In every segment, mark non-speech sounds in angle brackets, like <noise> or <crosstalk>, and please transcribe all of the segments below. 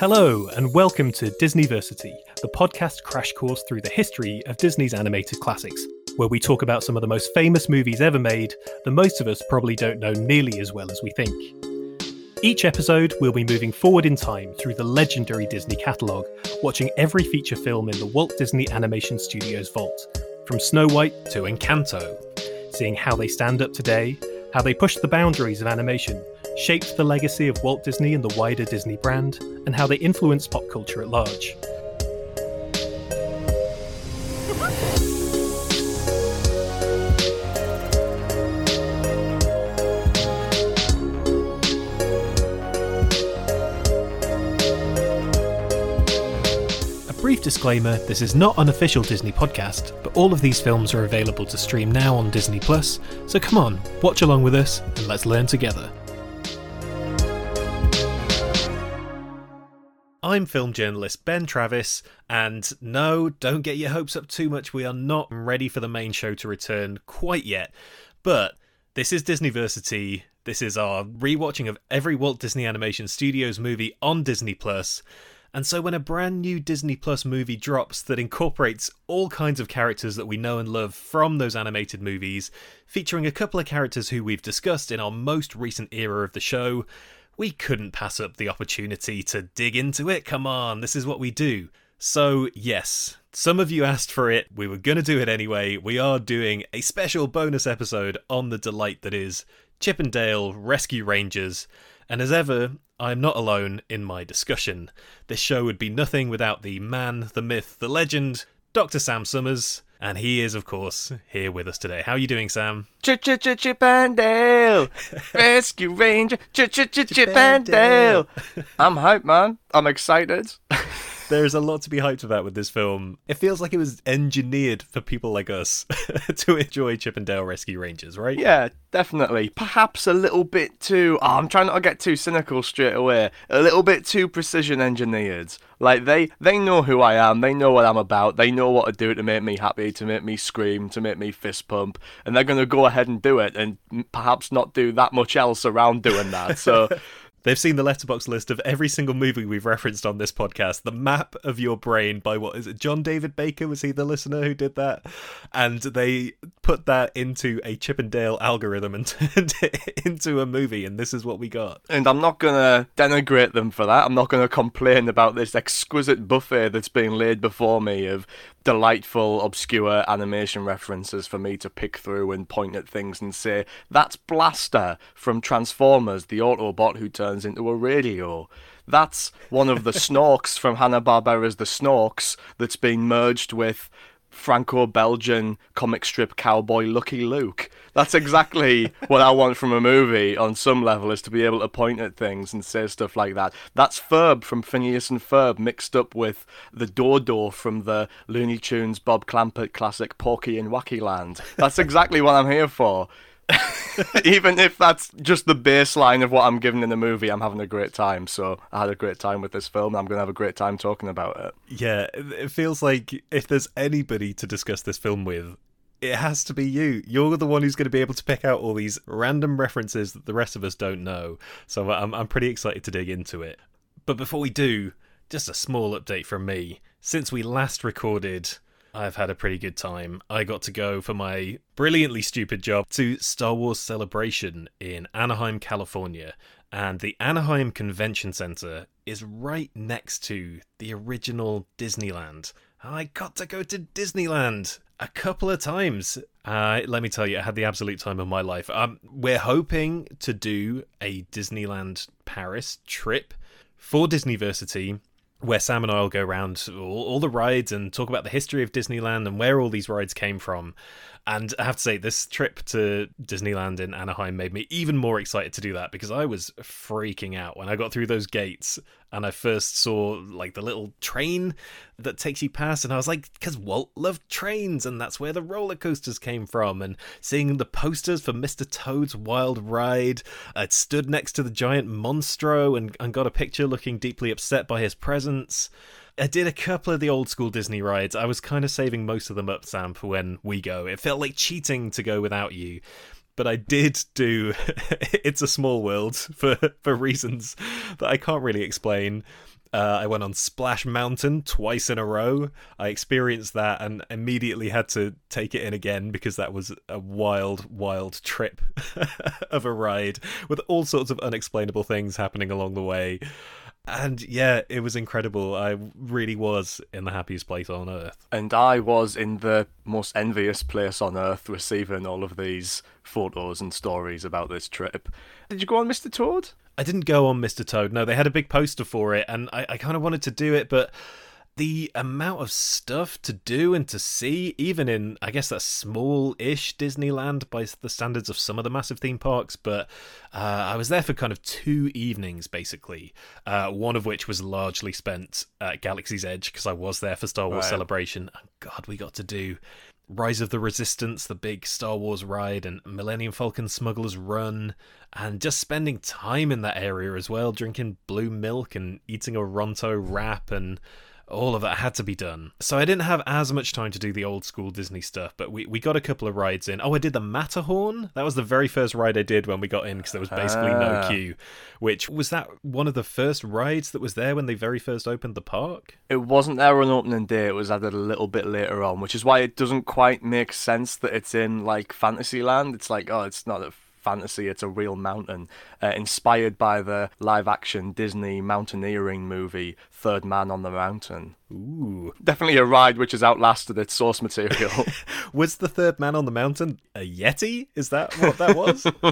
Hello, and welcome to Disneyversity, the podcast crash course through the history of Disney's animated classics, where we talk about some of the most famous movies ever made that most of us probably don't know nearly as well as we think. Each episode, we'll be moving forward in time through the legendary Disney catalogue, watching every feature film in the Walt Disney Animation Studios vault, from Snow White to Encanto, seeing how they stand up today, how they pushed the boundaries of animation, shaped the legacy of Walt Disney and the wider Disney brand, and how they influenced pop culture at large. A brief disclaimer this is not an official Disney podcast, but all of these films are available to stream now on Disney Plus, so come on, watch along with us and let's learn together. I'm film journalist Ben Travis, and no, don't get your hopes up too much. We are not ready for the main show to return quite yet. But this is Disneyversity. This is our rewatching of every Walt Disney Animation Studios movie on Disney Plus. And so when a brand new Disney Plus movie drops that incorporates all kinds of characters that we know and love from those animated movies, featuring a couple of characters who we've discussed in our most recent era of the show, we couldn't pass up the opportunity to dig into it. Come on, this is what we do. So, yes, some of you asked for it. We were going to do it anyway. We are doing a special bonus episode on the delight that is Chip 'n Dale Rescue Rangers. And as ever, I'm not alone in my discussion. This show would be nothing without the man, the myth, the legend, Dr. Sam Summers. And he is, of course, here with us today. How are you doing, Sam? <laughs> Chip Chip and Dale, Rescue Ranger, Chip Chip and Dale. I'm hyped, man. I'm excited. <laughs> There's a lot to be hyped about with this film. It feels like it was engineered for people like us <laughs> to enjoy Chip 'n Dale Rescue Rangers, right? Yeah, definitely. Perhaps a little bit too. Oh, I'm trying not to get too cynical straight away. A little bit too precision engineered. Like they they know who I am. They know what I'm about. They know what to do to make me happy, to make me scream, to make me fist pump, and they're gonna go ahead and do it, and perhaps not do that much else around doing that. So. <laughs> They've seen the Letterboxd list of every single movie we've referenced on this podcast, the map of your brain by what is it? John David Baker was he the listener who did that? And they put that into a Chip 'n Dale algorithm and <laughs> turned it into a movie, and this is what we got. And I'm not gonna denigrate them for that. I'm not gonna complain about this exquisite buffet that's being laid before me of delightful, obscure animation references for me to pick through and point at things and say, that's Blaster from Transformers, the Autobot who turns into a radio. That's one of the <laughs> Snorks from Hanna-Barbera's The Snorks that's been merged with Franco-Belgian comic strip cowboy Lucky Luke. That's exactly what I want from a movie on some level is to be able to point at things and say stuff like that. That's Ferb from Phineas and Ferb mixed up with the Dodo from the Looney Tunes Bob Clampett classic Porky in Wackyland. That's exactly what I'm here for. <laughs> Even if that's just the baseline of what I'm given in the movie, I'm having a great time. So I had a great time with this film. I'm going to have a great time talking about it. Yeah, it feels like if there's anybody to discuss this film with, it has to be you. You're the one who's going to be able to pick out all these random references that the rest of us don't know. So I'm I'm pretty excited to dig into it. But before we do, just a small update from me. Since we last recorded, I've had a pretty good time. I got to go for my brilliantly stupid job to Star Wars Celebration in Anaheim, California. And the Anaheim Convention Center is right next to the original Disneyland. I got to go to Disneyland a couple of times. Uh, let me tell you, I had the absolute time of my life. Um, we're hoping to do a Disneyland Paris trip for Disneyversity where Sam and I will go around all, all, the rides and talk about the history of Disneyland and where all these rides came from. And I have to say, this trip to Disneyland in Anaheim made me even more excited to do that because I was freaking out when I got through those gates and I first saw like the little train that takes you past, and I was like, because Walt loved trains, and that's where the roller coasters came from. And seeing the posters for Mr. Toad's Wild Ride, I'd stood next to the giant Monstro and, and got a picture looking deeply upset by his presence. I did a couple of the old school Disney rides. I was kind of saving most of them up, Sam, for when we go. It felt like cheating to go without you. But I did do <laughs> It's a Small World for, for reasons that I can't really explain. Uh, I went on Splash Mountain twice in a row. I experienced that and immediately had to take it in again because that was a wild, wild trip <laughs> of a ride with all sorts of unexplainable things happening along the way. And yeah, it was incredible. I really was in the happiest place on earth. And I was in the most envious place on earth receiving all of these photos and stories about this trip. Did you go on Mr. Toad? I didn't go on Mr. Toad. No, they had a big poster for it, and I, I kind of wanted to do it, but the amount of stuff to do and to see, even in, I guess, that small ish Disneyland by the standards of some of the massive theme parks. But uh, I was there for kind of two evenings, basically, uh, one of which was largely spent at Galaxy's Edge because I was there for Star Wars Right. Celebration. And God, we got to do. Rise of the Resistance, the big Star Wars ride, and Millennium Falcon Smuggler's Run, and just spending time in that area as well, drinking blue milk and eating a Ronto wrap and all of that had to be done. So I didn't have as much time to do the old school Disney stuff, but we, we got a couple of rides in. Oh, I did the Matterhorn. That was the very first ride I did when we got in because there was basically no Ah. queue. Which was that one of the first rides that was there when they very first opened the park? It wasn't there on opening day, it was added a little bit later on, which is why it doesn't quite make sense that it's in like Fantasyland. It's like, oh, it's not a fantasy, it's a real mountain. Uh, inspired by the live action Disney mountaineering movie Third Man on the Mountain. Ooh. Definitely a ride which has outlasted its source material. <laughs> Was the third man on the mountain a Yeti? Is that what that was? <laughs>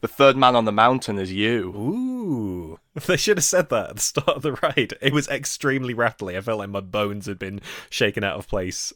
the third man on the mountain is you. Ooh. <laughs> They should have said that at the start of the ride. It was extremely rattly. I felt like my bones had been shaken out of place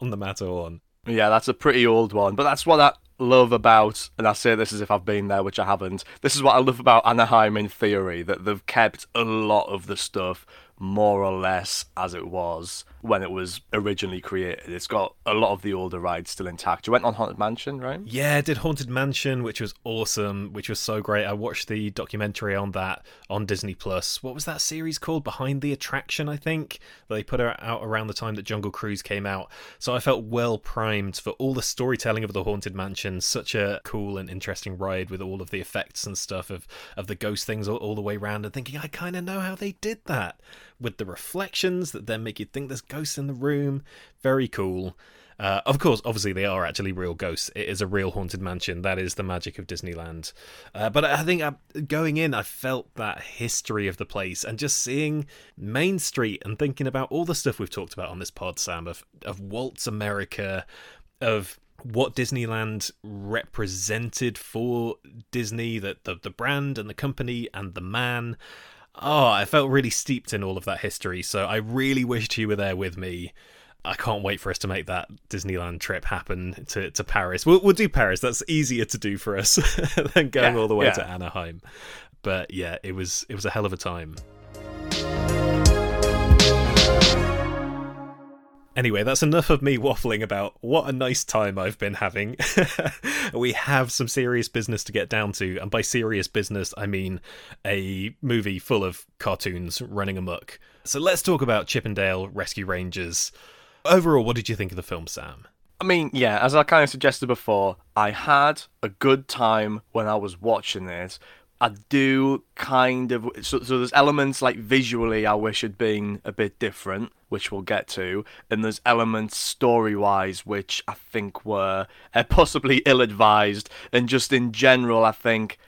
on the Matterhorn. Yeah, that's a pretty old one, but that's what I love about, and I say this as if I've been there, which I haven't. This is what I love about Anaheim in theory, that they've kept a lot of the stuff more or less as it was when it was originally created. It's got a lot of the older rides still intact. You went on Haunted Mansion, right? Yeah, I did Haunted Mansion, which was awesome, which was so great. I watched the documentary on that on Disney Plus. What was that series called? Behind the Attraction, I think. They put it out around the time that Jungle Cruise came out. So I felt well primed for all the storytelling of the Haunted Mansion. Such a cool and interesting ride with all of the effects and stuff of of the ghost things all, all the way around, and thinking I kind of know how they did that with the reflections that then make you think there's ghosts in the room. Very cool. Uh, of course, obviously, they are actually real ghosts. It is a real haunted mansion. That is the magic of Disneyland. Uh, but I think uh, going in, I felt that history of the place and just seeing Main Street and thinking about all the stuff we've talked about on this pod, Sam, of, of Walt's America, of what Disneyland represented for Disney, that the, the brand and the company and the man. Oh, I felt really steeped in all of that history, so I really wished you were there with me. I can't wait for us to make that Disneyland trip happen to, to Paris. We'll, we'll do Paris. That's easier to do for us <laughs> than going Yeah, all the way yeah. to Anaheim. But yeah, it was it was a hell of a time. Anyway, that's enough of me waffling about what a nice time I've been having. <laughs> we have some serious business to get down to, and by serious business, I mean a movie full of cartoons running amok. So let's talk about Chip 'n Dale Rescue Rangers. Overall, what did you think of the film, Sam? I mean, yeah, as I kind of suggested before, I had a good time when I was watching it. I do kind of so, so there's elements like visually I wish had been a bit different, which we'll get to, and there's elements story wise which I think were uh, possibly <laughs> ill advised, and just in general I think.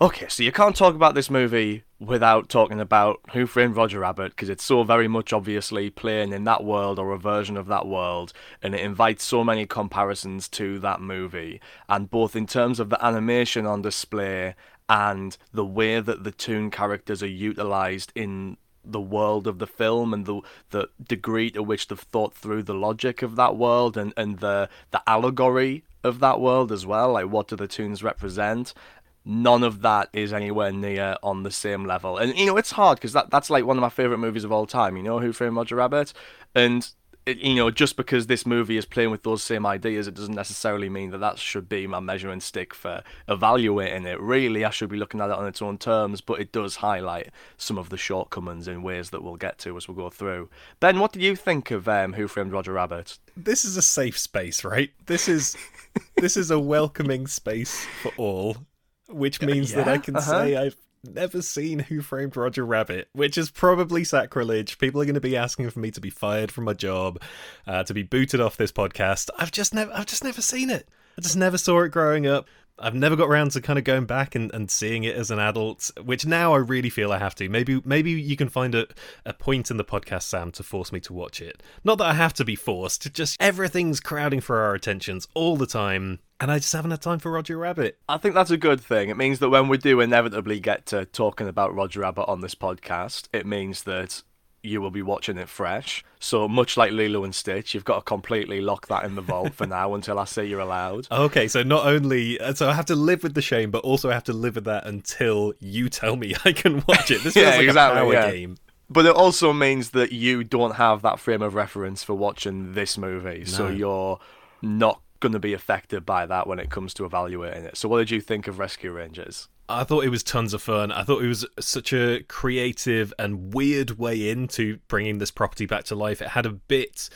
Okay, so you can't talk about this movie without talking about Who Framed Roger Rabbit because it's so very much obviously playing in that world or a version of that world, and it invites so many comparisons to that movie. And both in terms of the animation on display and the way that the toon characters are utilized in the world of the film and the the degree to which they've thought through the logic of that world and, and the the allegory of that world as well. Like what do the toons represent? None of that is anywhere near on the same level. And you know, it's hard because that that's like one of my favorite movies of all time. You know, Who Framed Roger Rabbit, and you know, just because this movie is playing with those same ideas, it doesn't necessarily mean that that should be my measuring stick for evaluating it. Really, I should be looking at it on its own terms, but it does highlight some of the shortcomings in ways that we'll get to as we go through. Ben, what do you think of um, Who Framed Roger Rabbit? This is a safe space, right? This is this is a welcoming space for all, which <laughs> means that I can uh-huh. say I've never seen Who Framed Roger Rabbit, which is probably sacrilege. People are going to be asking for me to be fired from my job, uh, to be booted off this podcast. I've just never, I've just never seen it. I just never saw it growing up. I've never got around to kind of going back and, and seeing it as an adult, which now I really feel I have to. Maybe maybe you can find a, a point in the podcast, Sam, to force me to watch it. Not that I have to be forced, just everything's crowding for our attentions all the time, and I just haven't had time for Roger Rabbit. I think that's a good thing. It means that when we do inevitably get to talking about Roger Rabbit on this podcast, it means that you will be watching it fresh. So much like Lilo and Stitch, you've got to completely lock that in the vault for now <laughs> until I say you're allowed. Okay, so not only so I have to live with the shame, but also I have to live with that until you tell me <laughs> I can watch it. This <laughs> feels Yeah, like exactly, a power yeah. game. But it also means that you don't have that frame of reference for watching this movie. So you're not going to be affected by that when it comes to evaluating it. So what did you think of Rescue Rangers? I thought it was tons of fun. I thought it was such a creative and weird way into bringing this property back to life. It had a bit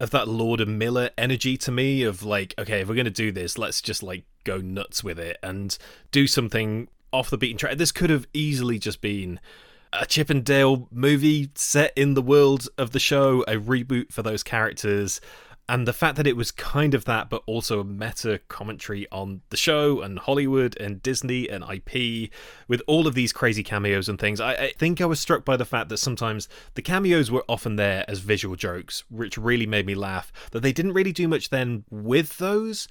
of that Lord and Miller energy to me of like, okay, if we're going to do this, let's just like go nuts with it and do something off the beaten track. This could have easily just been a Chip and Dale movie set in the world of the show, a reboot for those characters. And the fact that it was kind of that, but also a meta commentary on the show and Hollywood and Disney and IP with all of these crazy cameos and things. I, I think I was struck by the fact that sometimes the cameos were often there as visual jokes, which really made me laugh. That they didn't really do much then with those,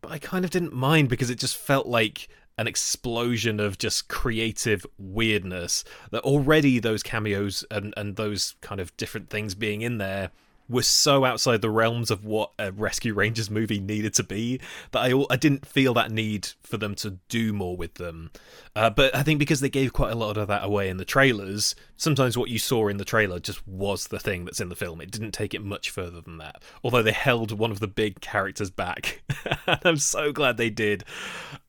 but I kind of didn't mind because it just felt like an explosion of just creative weirdness that already those cameos and, and those kind of different things being in there were so outside the realms of what a Rescue Rangers movie needed to be that I I didn't feel that need for them to do more with them. Uh, but I think because they gave quite a lot of that away in the trailers, sometimes what you saw in the trailer just was the thing that's in the film. It didn't take it much further than that. Although they held one of the big characters back, <laughs> and I'm so glad they did.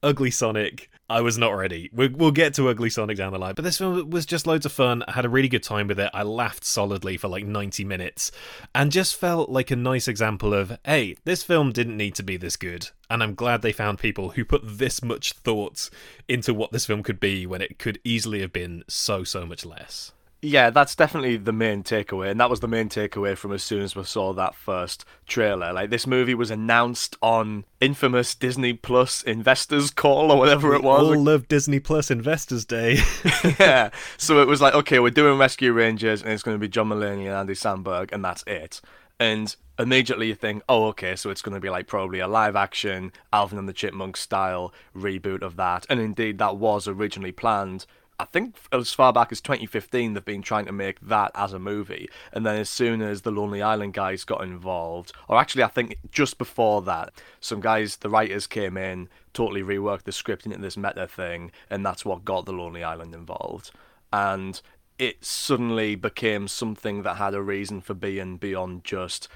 Ugly Sonic. I was not ready. We- We'll get to Ugly Sonic down the line, but this film was just loads of fun. I had a really good time with it. I laughed solidly for like 90 minutes and just felt like a nice example of hey, this film didn't need to be this good. And I'm glad they found people who put this much thought into what this film could be when it could easily have been so, so much less. Yeah, that's definitely the main takeaway, and that was the main takeaway from as soon as we saw that first trailer. Like this movie was announced on infamous Disney Plus investors call or whatever it was. All love Disney Plus Investors Day. <laughs> <laughs> yeah. So it was like, okay, we're doing Rescue Rangers, and it's going to be John Mulaney and Andy Samberg, and that's it. And immediately you think, oh, okay, so it's going to be like probably a live action Alvin and the Chipmunks style reboot of that. And indeed, that was originally planned. I think as far back as 2015, they've been trying to make that as a movie. And then as soon as the Lonely Island guys got involved, or actually, I think just before that, some guys, the writers came in, totally reworked the script into this meta thing, and that's what got the Lonely Island involved. And it suddenly became something that had a reason for being beyond just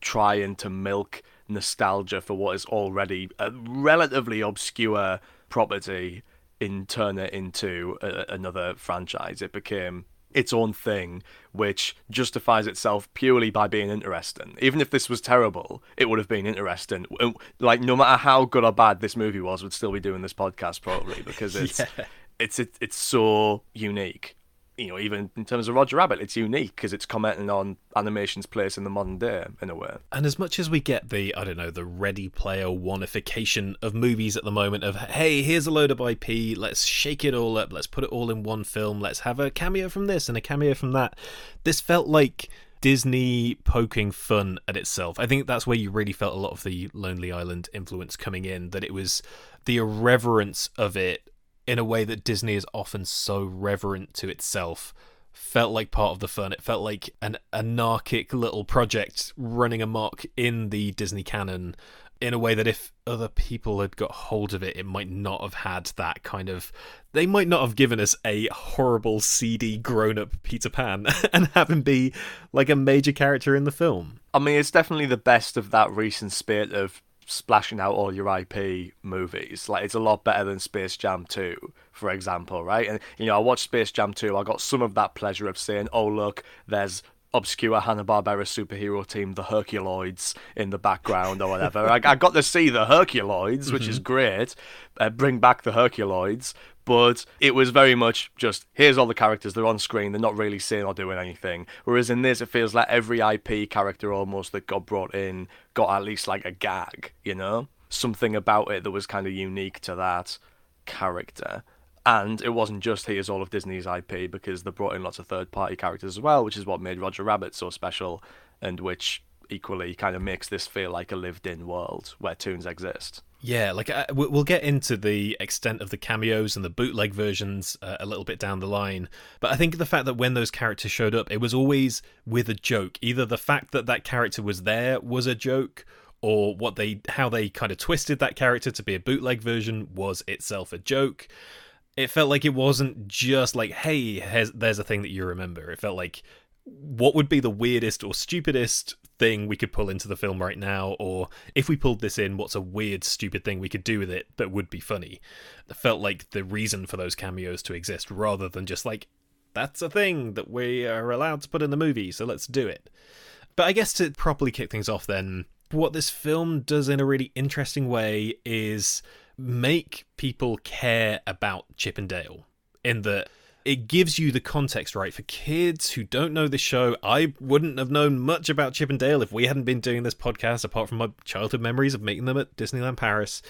trying to milk nostalgia for what is already a relatively obscure property and turn it into a, another franchise. It became its own thing, which justifies itself purely by being interesting. Even if this was terrible, it would have been interesting. Like no matter how good or bad this movie was, we'd still be doing this podcast probably because <laughs> it's it's it, it's so unique. You know, even in terms of Roger Rabbit, it's unique because it's commenting on animation's place in the modern day in a way. And as much as we get the, I don't know, the Ready Player Oneification of movies at the moment of, hey, here's a load of IP, let's shake it all up, let's put it all in one film, let's have a cameo from this and a cameo from that. This felt like Disney poking fun at itself. I think that's where you really felt a lot of the Lonely Island influence coming in, that it was the irreverence of it in a way that Disney is often so reverent to itself felt like part of the fun. It felt like an anarchic little project running amok in the Disney canon in a way that if other people had got hold of it, it might not have had that kind of. They might not have given us a horrible, seedy, grown up Peter Pan <laughs> and have him be like a major character in the film. I mean, it's definitely the best of that recent spirit of splashing out all your IP movies. Like, it's a lot better than Space Jam 2, for example, right? And, you know, I watched Space Jam 2, I got some of that pleasure of saying, oh, look, there's obscure Hanna-Barbera superhero team, the Herculoids, in the background or whatever. I, I got to see the Herculoids, which is great. Uh, bring back the Herculoids. but it was very much just here's all the characters they're on screen they're not really saying or doing anything whereas in this it feels like every ip character almost that got brought in got at least like a gag you know? Something about it that was kind of unique to that character. And it wasn't just here's all of disney's ip because they brought in lots of third party characters as well which is what made roger rabbit so special and which equally kind of makes this feel like a lived in world where toons exist yeah, like uh, we'll get into the extent of the cameos and the bootleg versions uh, a little bit down the line. But I think the fact that when those characters showed up, it was always with a joke. Either the fact that that character was there was a joke, or what they how they kind of twisted that character to be a bootleg version was itself a joke. It felt like it wasn't just like, hey, there's a thing that you remember. It felt like what would be the weirdest or stupidest thing we could pull into the film right now, or if we pulled this in, what's a weird, stupid thing we could do with it that would be funny? It felt like the reason for those cameos to exist rather than just like, that's a thing that we are allowed to put in the movie, so let's do it. But I guess to properly kick things off, then, what this film does in a really interesting way is make people care about Chip and Dale. In that it gives you the context right for kids who don't know the show. I wouldn't have known much about Chip and Dale if we hadn't been doing this podcast, apart from my childhood memories of meeting them at Disneyland Paris.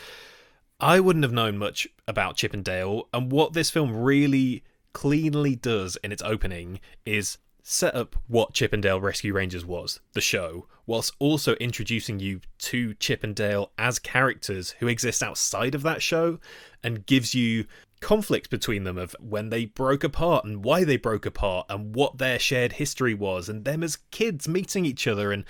I wouldn't have known much about Chip and Dale, and what this film really cleanly does in its opening is set up what Chip and Dale Rescue Rangers was, the show, whilst also introducing you to Chip and Dale as characters who exist outside of that show and gives you conflict between them of when they broke apart and why they broke apart and what their shared history was and them as kids meeting each other. And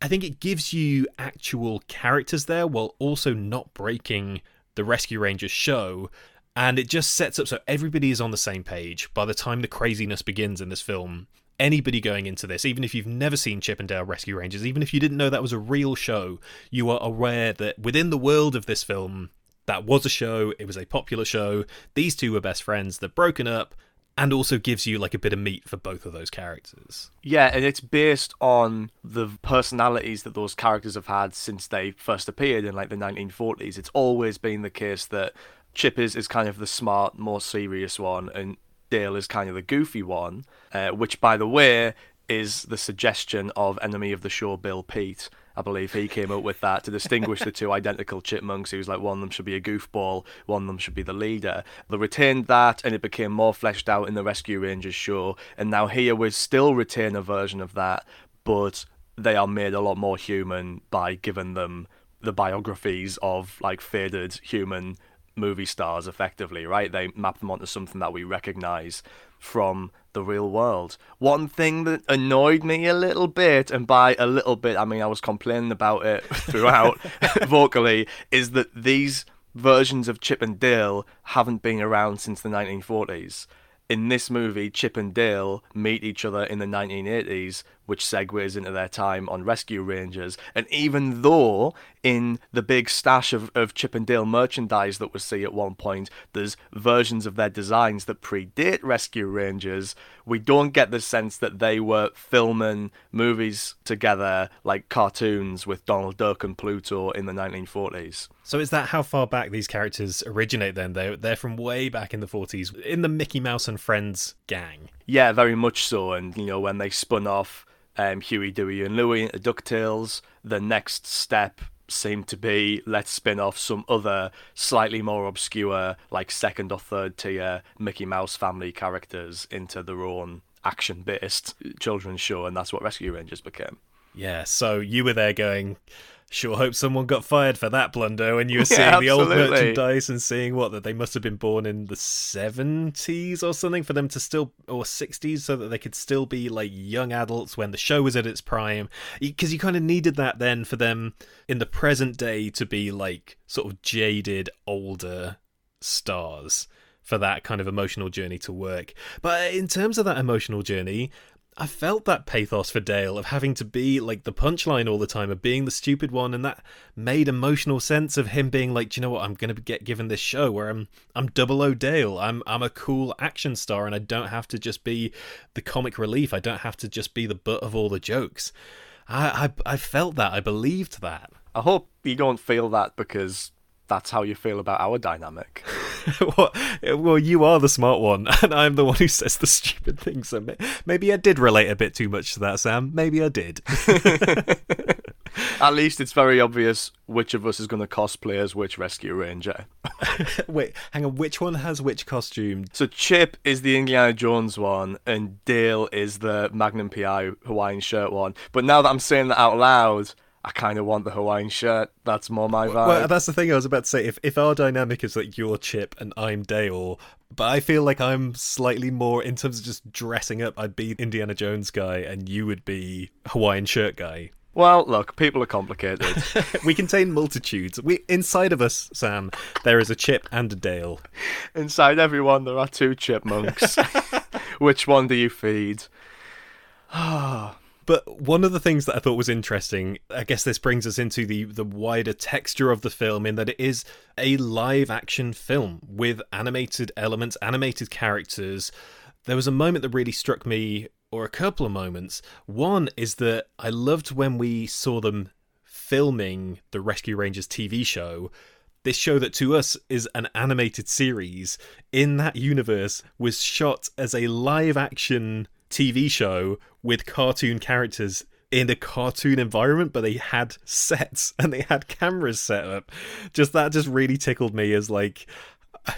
I think it gives you actual characters there while also not breaking the Rescue Rangers show. And it just sets up so everybody is on the same page by the time the craziness begins in this film. Anybody going into this, even if you've never seen Chip and Dale Rescue Rangers, even if you didn't know that was a real show, you are aware that within the world of this film, that was a show, it was a popular show. These two were best friends, they're broken up, and also gives you like a bit of meat for both of those characters. Yeah, and it's based on the personalities that those characters have had since they first appeared in like the 1940s. It's always been the case that Chip is, kind of the smart, more serious one, and Dale is kind of the goofy one, uh, which, by the way, is the suggestion of enemy of the show Bill Peet. I believe he came up with that to distinguish the two identical chipmunks. He was like, one of them should be a goofball, one of them should be the leader. They retained that, and it became more fleshed out in the Rescue Rangers show. And now here we still retain a version of that, but they are made a lot more human by giving them the biographies of like faded human movie stars effectively, right? They map them onto something that we recognize from the real world. One thing that annoyed me a little bit, and by a little bit, I mean I was complaining about it <laughs> throughout <laughs> vocally, is that these versions of Chip and Dale haven't been around since the 1940s. In this movie, Chip and Dale meet each other in the 1980s which segues into their time on Rescue Rangers. And even though in the big stash of, of Chip and Dale merchandise that we see at one point, there's versions of their designs that predate Rescue Rangers, we don't get the sense that they were filming movies together like cartoons with Donald Duck and Pluto in the 1940s. So is that how far back these characters originate then? They're, they're from way back in the 40s, in the Mickey Mouse and Friends gang. Yeah, very much so. And, you know, when they spun off um, Huey, Dewey, and Louie into DuckTales. The next step seemed to be let's spin off some other slightly more obscure, like second or third tier Mickey Mouse family characters into their own action based children's show, and that's what Rescue Rangers became. Yeah, so you were there going, sure hope someone got fired for that blunder when you were <laughs> seeing yeah, the old merchandise and seeing what that they must have been born in the 70s or something for them to still or 60s so that they could still be like young adults when the show was at its prime because you kind of needed that then for them in the present day to be like sort of jaded older stars for that kind of emotional journey to work. But in terms of that emotional journey, I felt that pathos for Dale of having to be like the punchline all the time, of being the stupid one, and that made emotional sense of him being like, Do you know what, I'm gonna get given this show where I'm I'm double O Dale. I'm I'm a cool action star and I don't have to just be the comic relief. I don't have to just be the butt of all the jokes. I I, I felt that, I believed that. I hope you don't feel that because that's how you feel about our dynamic. <laughs> what? Well, you are the smart one, <laughs> and I'm the one who says the stupid things. So maybe I did relate a bit too much to that, Sam. Maybe I did. <laughs> At least it's very obvious which of us is going to cosplay as which Rescue Ranger. Wait, hang on. Which one has which costume? So Chip is the Indiana Jones one, and Dale is the Magnum PI Hawaiian shirt one. But now that I'm saying that out loud, I kind of want the Hawaiian shirt. That's more my vibe. Well, that's the thing I was about to say. If if our dynamic is like you're Chip and I'm Dale, but I feel like I'm slightly more in terms of just dressing up. I'd be Indiana Jones guy, and you would be Hawaiian shirt guy. Well, look, people are complicated. <laughs> we contain multitudes. We inside of us, Sam, there is a Chip and a Dale. Inside everyone, there are two chipmunks. <laughs> Which one do you feed? <sighs> <laughs> But one of the things that I thought was interesting, I guess this brings us into the the wider texture of the film in that it is a live action film with animated elements, animated characters. There was a moment that really struck me or a couple of moments. One is that I loved when we saw them filming the Rescue Rangers TV show. This show that to us is an animated series in that universe was shot as a live action TV show with cartoon characters in a cartoon environment, but they had sets <laughs> and they had cameras set up. Just that just really tickled me as like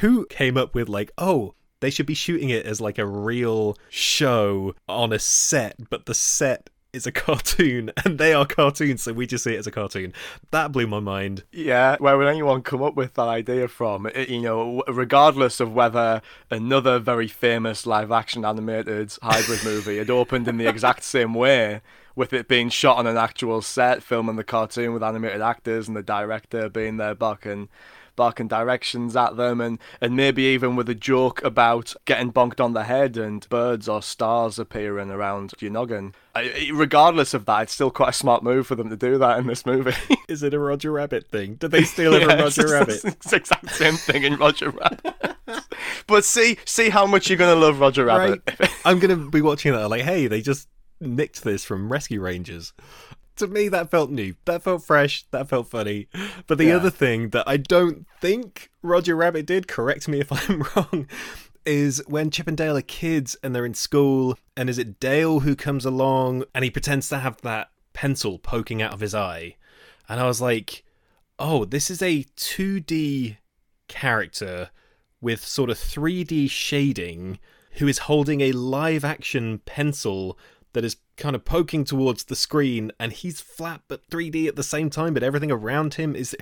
who came up with like, oh, they should be shooting it as like a real show on a set, but the set is a cartoon <laughs> and they are cartoons, so we just see it as a cartoon. That blew my mind. Yeah, where would anyone come up with that idea from? It, you know, regardless of whether another very famous live action animated hybrid movie had opened in the exact same way, with it being shot on an actual set, filming the cartoon with animated actors and the director being there back and barking directions at them, and, and maybe even with a joke about getting bonked on the head and birds or stars appearing around your noggin. I, regardless of that, it's still quite a smart move for them to do that in this movie. <laughs> Is it a Roger Rabbit thing? Did they <laughs> steal it yeah, from Roger it's, Rabbit? It's the exact same thing in Roger Rabbit. <laughs> but see, see how much you're gonna love Roger Rabbit. Right. I'm gonna be watching that. Like, hey, they just nicked this from Rescue Rangers. To me that felt new. That felt fresh. That felt funny. But the yeah. other thing that i don't think roger rabbit did correct me if <laughs> i'm wrong is when chip and dale are kids and they're in school and is it dale who comes along and he pretends to have that pencil poking out of his eye? And i was like oh this is a 2d character with sort of 3d shading who is holding a live action pencil that is kind of poking towards the screen and he's flat but 3D at the same time but everything around him is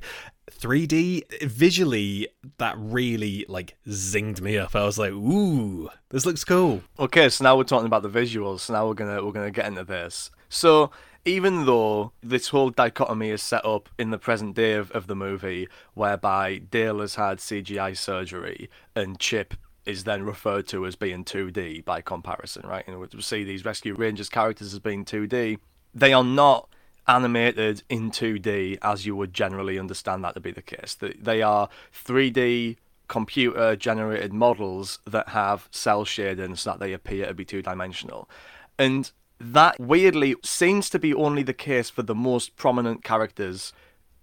3D visually that really like zinged me up. I was like ooh this looks cool. Okay so now we're talking about the visuals. So now we're going to we're going to get into this. So even though this whole dichotomy is set up in the present day of, of the movie whereby Dale has had CGI surgery and Chip is then referred to as being 2D by comparison, right? And we see these Rescue Rangers characters as being 2D. They are not animated in 2D as you would generally understand that to be the case. They are 3D computer generated models that have cel shading so that they appear to be two dimensional. And that weirdly seems to be only the case for the most prominent characters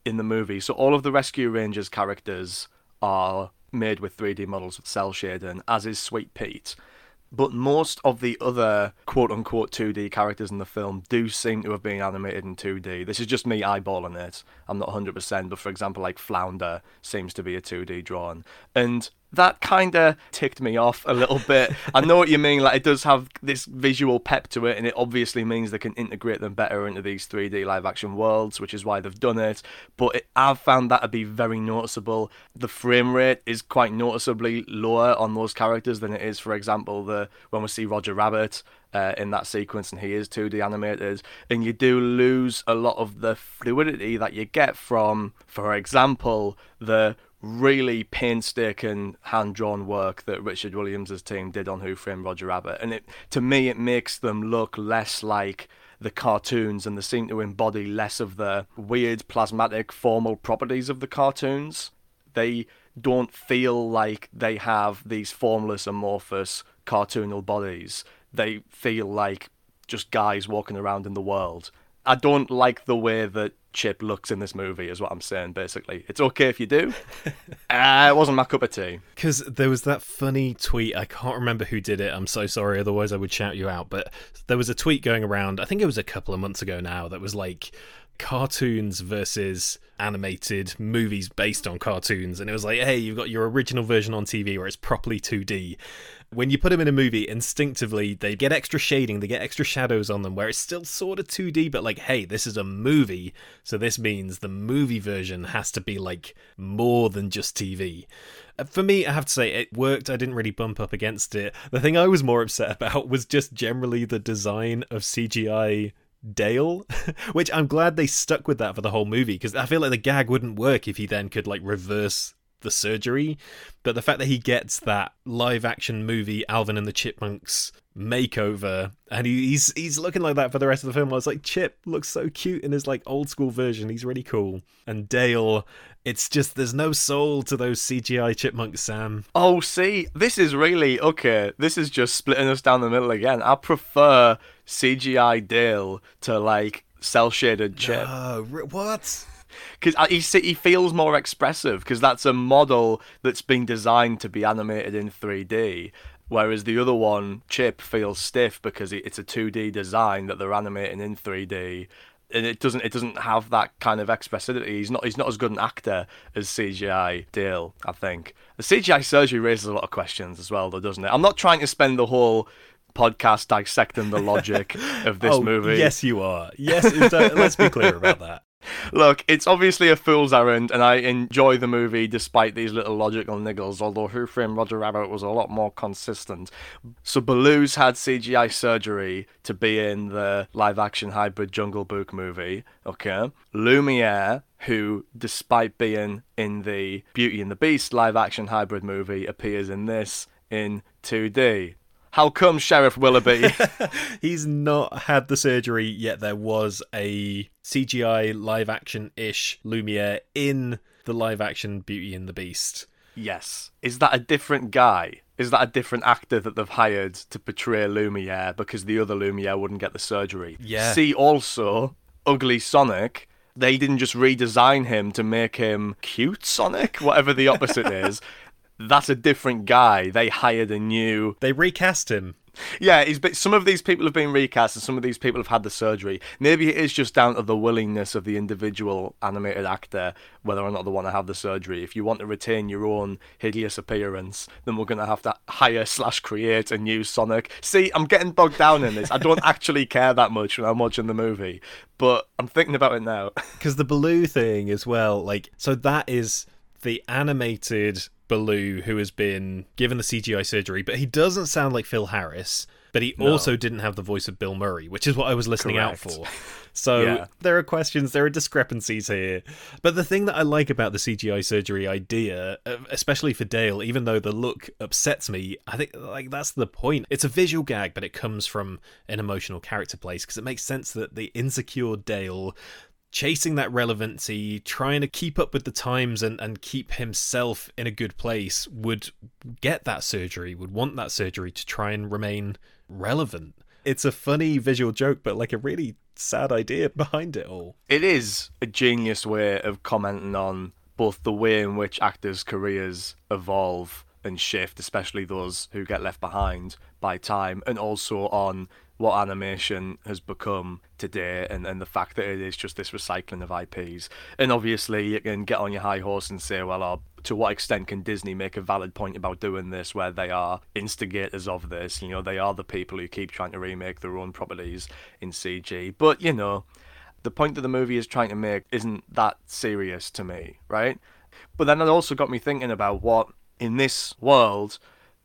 in the movie. So all of the Rescue Rangers characters are made with 3D models with cel shading, as is Sweet Pete. But most of the other quote unquote 2D characters in the film do seem to have been animated in 2D. This is just me eyeballing it. I'm not 100%, but for example, like Flounder seems to be a 2D drawing. And that kind of ticked me off a little bit. <laughs> I know what you mean. Like it does have this visual pep to it, and it obviously means they can integrate them better into these 3D live action worlds, which is why they've done it. But it, I've found that to be very noticeable. The frame rate is quite noticeably lower on those characters than it is, for example, the when we see Roger Rabbit. Uh, in that sequence, and he is 2D animated, and you do lose a lot of the fluidity that you get from, for example, the really painstaking hand drawn work that Richard Williams' team did on Who Framed Roger Rabbit. And it to me it makes them look less like the cartoons and they seem to embody less of the weird plasmatic formal properties of the cartoons. They don't feel like they have these formless amorphous cartoonal bodies. They feel like just guys walking around in the world I don't like the way that Chip looks in this movie, is what I'm saying, basically. It's okay if you do. <laughs> uh, it wasn't my cup of tea. Because there was that funny tweet, I can't remember who did it, I'm so sorry, otherwise I would shout you out. But there was a tweet going around, I think it was a couple of months ago now, that was like cartoons versus animated movies based on cartoons. And it was like, hey, you've got your original version on TV where it's properly 2D when you put them in a movie, instinctively they get extra shading, they get extra shadows on them, where it's still sort of 2D, but like, hey, this is a movie, so this means the movie version has to be like more than just TV. Uh, for me, I have to say, it worked. I didn't really bump up against it. The thing I was more upset about was just generally the design of CGI Dale, <laughs> which I'm glad they stuck with that for the whole movie because I feel like the gag wouldn't work if he then could like reverse the surgery, but the fact that he gets that live action movie Alvin and the Chipmunks makeover and he's he's looking like that for the rest of the film. I was like, Chip looks so cute in his like old school version. He's really cool. And Dale, it's just there's no soul to those CGI chipmunks, Sam. Oh, see, this is really okay. This is just splitting us down the middle again. I prefer CGI Dale to like cel shaded Chip. Uh, what? Because he he feels more expressive because that's a model that's been designed to be animated in 3D. Whereas the other one, Chip, feels stiff because it's a 2D design that they're animating in 3D, and it doesn't it doesn't have that kind of expressivity. He's not he's not as good an actor as CGI Dale. I think the CGI surgery raises a lot of questions as well, though, doesn't it? I'm not trying to spend the whole podcast dissecting the logic <laughs> of this oh, movie. Yes, you are. Yes, let's be clear about that. Look, it's obviously a fool's errand, and I enjoy the movie despite these little logical niggles, although Who Framed Roger Rabbit was a lot more consistent. So Baloo's had CGI surgery to be in the live-action hybrid Jungle Book movie, okay? Lumiere, who, despite being in the Beauty and the Beast live-action hybrid movie, appears in this in 2D. How come Sheriff Willoughby? <laughs> He's not had the surgery yet. There was a CGI live action ish Lumiere in the live action Beauty and the Beast. Yes. Is that a different guy? Is that a different actor that they've hired to portray Lumiere because the other Lumiere wouldn't get the surgery? Yeah. See also Ugly Sonic. They didn't just redesign him to make him cute Sonic, whatever the opposite <laughs> is that's a different guy. They hired a new. They recast him. Yeah, he's been, some of these people have been recast and some of these people have had the surgery. Maybe it is just down to the willingness of the individual animated actor whether or not they want to have the surgery. If you want to retain your own hideous appearance, then we're going to have to hire slash create a new Sonic. See, I'm getting bogged down in this. I don't actually care that much when I'm watching the movie, but I'm thinking about it now. <laughs> Because the Baloo thing as well, like, so that is the animated Baloo who has been given the CGI surgery, but he doesn't sound like Phil Harris. But he no. also didn't have the voice of Bill Murray, which is what I was listening Correct. out for. <laughs> So yeah. there are questions, there are discrepancies here. But the thing that I like about the CGI surgery idea, uh, especially for Dale, even though the look upsets me, I think like that's the point. It's a visual gag, but it comes from an emotional character place because it makes sense that the insecure Dale chasing that relevancy, trying to keep up with the times and, and keep himself in a good place, would get that surgery, would want that surgery to try and remain relevant. It's a funny visual joke, but like a really sad idea <laughs> behind it all. It is a genius way of commenting on both the way in which actors' careers evolve and shift, especially those who get left behind by time, and also on what animation has become today and, and the fact that it is just this recycling of IPs. And obviously, you can get on your high horse and say, well, uh, to what extent can Disney make a valid point about doing this where they are instigators of this? You know, they are the people who keep trying to remake their own properties in CG. But, you know, the point that the movie is trying to make isn't that serious to me, right? But then it also got me thinking about what, in this world,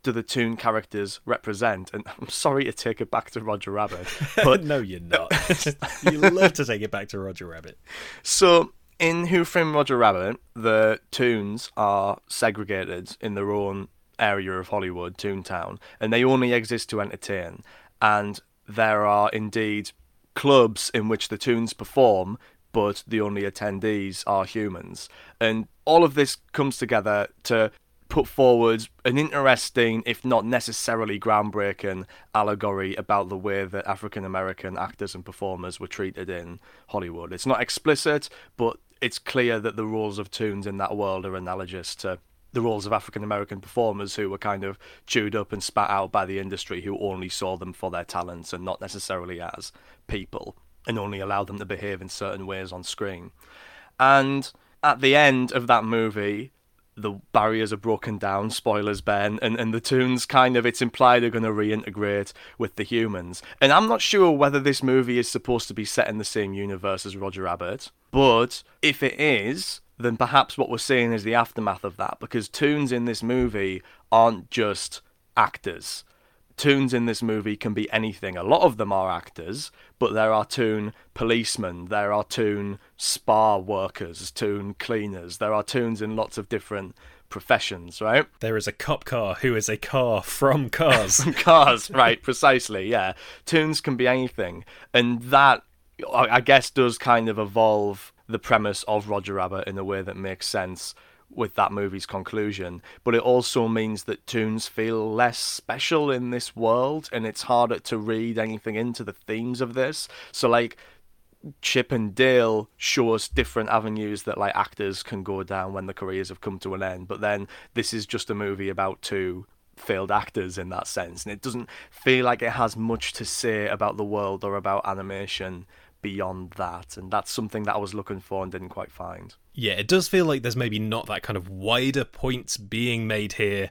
do the Toon characters represent? And <laughs> I'm sorry to take it back to Roger Rabbit, <laughs> but no, you're not. <laughs> you love to take it back to Roger Rabbit. So in Who Framed Roger Rabbit, the Toons are segregated in their own area of Hollywood, Toontown, and they only exist to entertain. And there are indeed clubs in which the Toons perform, but the only attendees are humans. And all of this comes together to put forward an interesting, if not necessarily groundbreaking, allegory about the way that African American actors and performers were treated in Hollywood. It's not explicit, but it's clear that the rules of toons in that world are analogous to the roles of African American performers who were kind of chewed up and spat out by the industry who only saw them for their talents and not necessarily as people and only allowed them to behave in certain ways on screen. And at the end of that movie, the barriers are broken down, spoilers, Ben, and, and the toons kind of, it's implied they are going to reintegrate with the humans. And I'm not sure whether this movie is supposed to be set in the same universe as Roger Rabbit, but if it is, then perhaps what we're seeing is the aftermath of that, because toons in this movie aren't just actors toons in this movie can be anything. A lot of them are actors, but there are toon policemen, there are toon spa workers, toon cleaners, there are toons in lots of different professions, right? There is a cop car who is a car from Cars. <laughs> from Cars, right, precisely, yeah. Toons can be anything. And that, I guess, does kind of evolve the premise of Roger Rabbit in a way that makes sense with that movie's conclusion, but it also means that toons feel less special in this world and it's harder to read anything into the themes of this. So, like, Chip and Dale show us different avenues that like actors can go down when the careers have come to an end. But then this is just a movie about two failed actors in that sense, and it doesn't feel like it has much to say about the world or about animation beyond that. And that's something that I was looking for and didn't quite find. Yeah, it does feel like there's maybe not that kind of wider points being made here,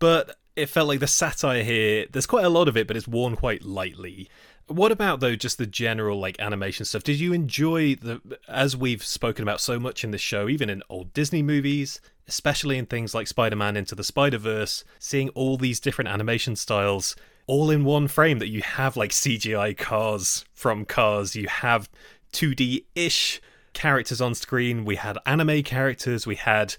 but it felt like the satire here, there's quite a lot of it, but it's worn quite lightly. What about though just the general like animation stuff? Did you enjoy the as we've spoken about so much in this show, even in old Disney movies, especially in things like Spider-Man into the Spider-Verse, seeing all these different animation styles all in one frame that you have like CGI cars from Cars, you have 2D-ish characters on screen. We had anime characters. We had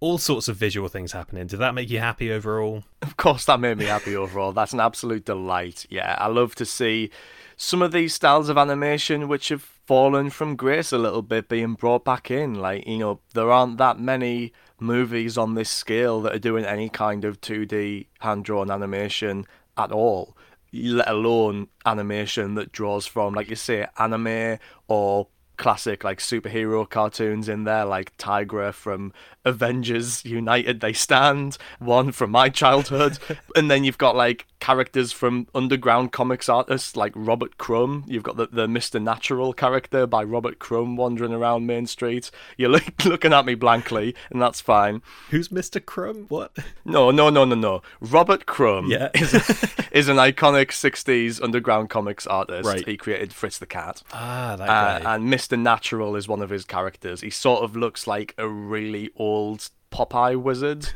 all sorts of visual things happening. Did that make you happy overall? Of course, that made me happy overall. That's an absolute delight. Yeah, I love to see some of these styles of animation which have fallen from grace a little bit being brought back in. Like, you know, there aren't that many movies on this scale that are doing any kind of 2D hand drawn animation at all, let alone animation that draws from, like you say, anime or classic like superhero cartoons in there, like Tigra from Avengers United They Stand, one from my childhood, <laughs> and then you've got like characters from underground comics artists like Robert Crumb. You've got the, the Mr. Natural character by Robert Crumb wandering around Main Street. You're look, <laughs> looking at me blankly, and that's fine. Who's Mr. Crumb? What? No, no, no, no, no. Robert Crumb yeah. <laughs> is, is an iconic 60s underground comics artist. Right. He created Fritz the Cat. Ah, that Uh, guy. and Mr. The natural is one of his characters. He sort of looks like a really old Popeye wizard.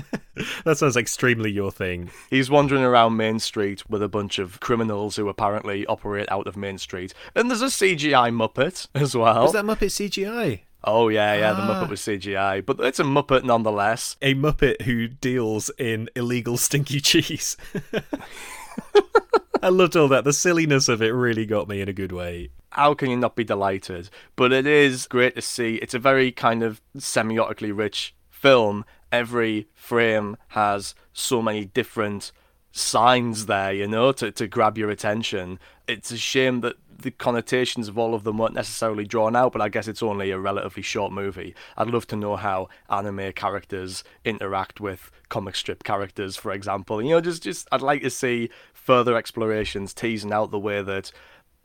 <laughs> that sounds extremely your thing. He's wandering around Main Street with a bunch of criminals who apparently operate out of Main Street. And there's a CGI Muppet as well. Was that Muppet CGI? Oh, yeah, yeah, the Ah. Muppet was CGI. But it's a Muppet nonetheless. A Muppet who deals in illegal stinky cheese. <laughs> I loved all that. The silliness of it really got me in a good way. How can you not be delighted? But it is great to see. It's a very kind of semiotically rich film. Every frame has so many different signs there, you know, to, to grab your attention. It's a shame that the connotations of all of them weren't necessarily drawn out, but I guess it's only a relatively short movie. I'd love to know how anime characters interact with comic strip characters, for example. You know, just just I'd like to see further explorations teasing out the way that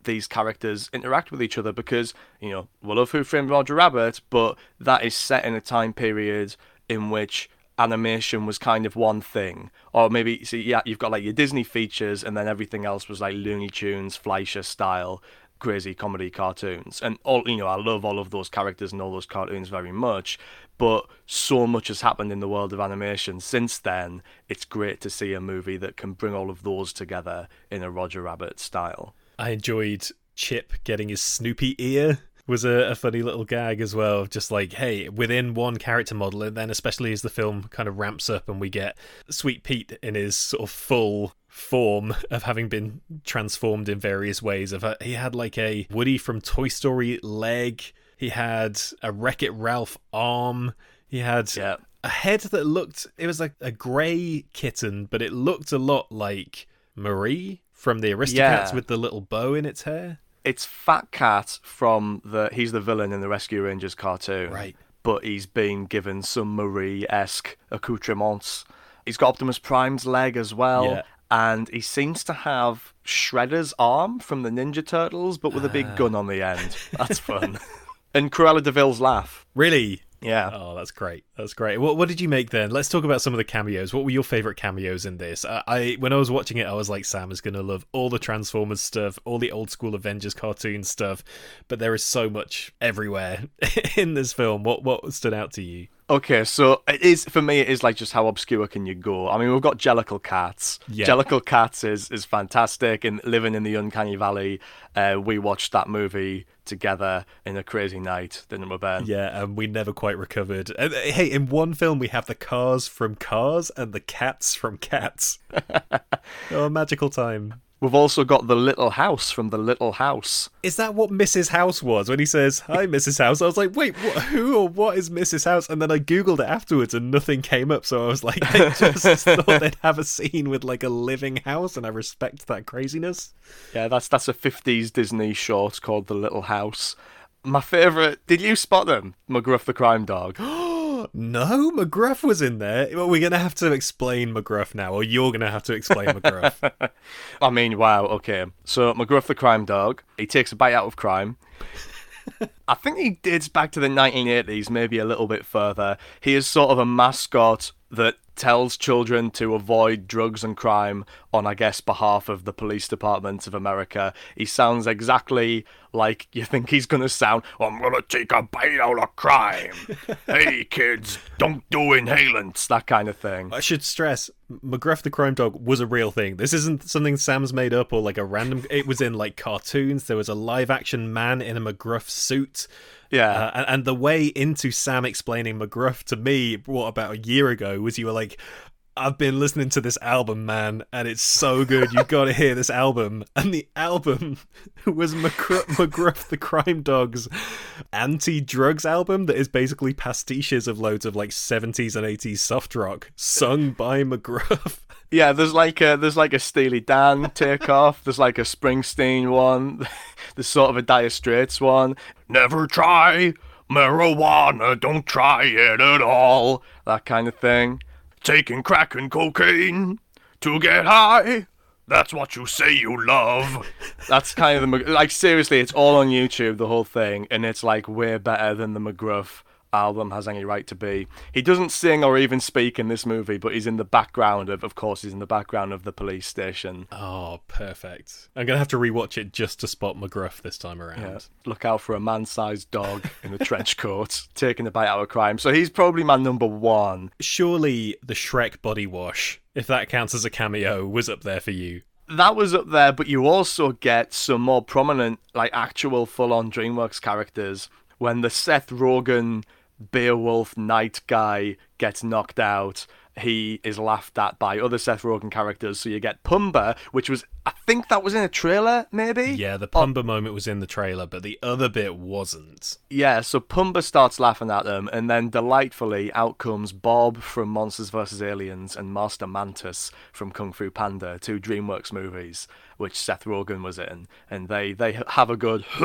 these characters interact with each other because you know we love Who Framed Roger Rabbit, but that is set in a time period in which animation was kind of one thing, or maybe see yeah you've got like your Disney features and then everything else was like Looney Tunes, Fleischer style crazy comedy cartoons. And all you know I love all of those characters and all those cartoons very much but so much has happened in the world of animation since then. It's great to see a movie that can bring all of those together in a Roger Rabbit style I enjoyed Chip getting his Snoopy ear was a, a funny little gag as well. Just like, hey, within one character model, and then especially as the film kind of ramps up and we get Sweet Pete in his sort of full form of having been transformed in various ways. Of uh, he had like a Woody from Toy Story leg. He had a Wreck It Ralph arm. He had Yeah. a head that looked it was like a grey kitten, but it looked a lot like Marie from the Aristocats Yeah. with the little bow in its hair. It's Fat Cat from the. He's the villain in the Rescue Rangers cartoon. Right. But he's been given some Marie esque accoutrements. He's got Optimus Prime's leg as well. Yeah. And he seems to have Shredder's arm from the Ninja Turtles, but with a Ah. big gun on the end. That's fun. <laughs> and Cruella de Vil's laugh. Really? Yeah. Oh, that's great. That's great. What what did you make then? Let's talk about some of the cameos. What were your favorite cameos in this? I, I when I was watching it, I was like, Sam is gonna love all the Transformers stuff, all the old school Avengers cartoon stuff, but there is so much everywhere <laughs> in this film. What what stood out to you? Okay, so it is for me. It is like just how obscure can you go? I mean, we've got Jellicle Cats. Yeah. Jellicle Cats is is fantastic, and living in the uncanny valley. Uh, we watched that movie together in a crazy night, didn't we, Ben? Yeah, and we never quite recovered. And, uh, hey, in one film we have the cars from Cars and the cats from Cats. <laughs> oh, a magical time. We've also got the Little House from the Little House. Is that what Mrs. House was when he says, Hi, Mrs. House? I was like, Wait, what, who or what is Mrs. House? And then I Googled it afterwards and nothing came up. So I was like, I <laughs> just thought they'd have a scene with like a living house, and I respect that craziness. Yeah, that's that's a '50s Disney short called The Little House. My favorite. Did you spot them? McGruff the crime dog. <gasps> <gasps> <gasps> No, McGruff was in there. Well, we're going to have to explain McGruff now, or you're going to have to explain McGruff. <laughs> I mean, wow, okay. So McGruff the crime dog, he takes a bite out of crime. <laughs> I think he dates back to the 1980s, maybe a little bit further. He is sort of a mascot that tells children to avoid drugs and crime on, I guess, behalf of the police department of America. He sounds exactly like you think he's going to sound. I'm going to take a bite out of crime. <laughs> hey, kids, don't do inhalants, that kind of thing. I should stress, McGruff the crime dog was a real thing. This isn't something Sam's made up or like a random. It was in like cartoons. There was a live action man in a McGruff suit. Yeah. Uh, and, and the way into Sam explaining McGruff to me, what about a year ago, was you were like, I've been listening to this album, man, and it's so good. You've got to hear this album. <laughs> And the album <laughs> was McGruff, McGruff the Crime Dog's anti drugs album that is basically pastiches of loads of like 70s and 80s soft rock sung by McGruff. <laughs> Yeah, there's like a there's like a Steely Dan takeoff. There's like a Springsteen one. There's sort of a Dire Straits one. Never try marijuana. Don't try it at all. That kind of thing. Taking crack and cocaine to get high. That's what you say you love. That's kind of the like seriously, it's all on YouTube, the whole thing, and it's like way better than the McGruff album has any right to be. He doesn't sing or even speak in this movie, but he's in the background of, of course, he's in the background of the police station. Oh, perfect. I'm going to have to rewatch it just to spot McGruff this time around. Yeah. Look out for a man-sized dog in a trench <laughs> coat taking a bite out of crime. So he's probably my number one. Surely the Shrek body wash, if that counts as a cameo, was up there for you. That was up there, but you also get some more prominent, like actual full-on DreamWorks characters when the Seth Rogen Beowulf Knight guy gets knocked out. He is laughed at by other Seth Rogen characters. So you get Pumbaa, which was, I think that was in a trailer, maybe? Yeah, the Pumbaa moment was in the trailer, but the other bit wasn't. Yeah, so Pumbaa starts laughing at them, and then delightfully out comes Bob from Monsters vs. Aliens and Master Mantis from Kung Fu Panda, two DreamWorks movies, which Seth Rogen was in, and they, they have a good <laughs>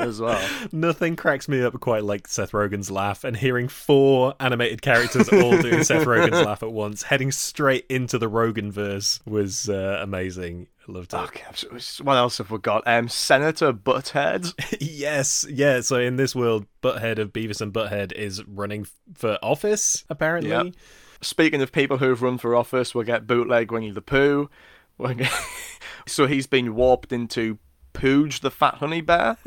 as well. Nothing cracks me up quite like Seth Rogen's laugh, and hearing four animated characters all doing Seth Rogen's <laughs> laugh at once, heading straight into the Rogen verse, was uh, amazing. I loved it. Okay, what else have we got? Um, Senator Butthead. <laughs> yes, yeah. So in this world, Butthead of Beavis and Butthead is running for office, apparently. Yep. Speaking of people who've run for office, we'll get bootleg Winnie the Pooh. We'll get- <laughs> so he's been warped into Pooch the Fat Honey Bear.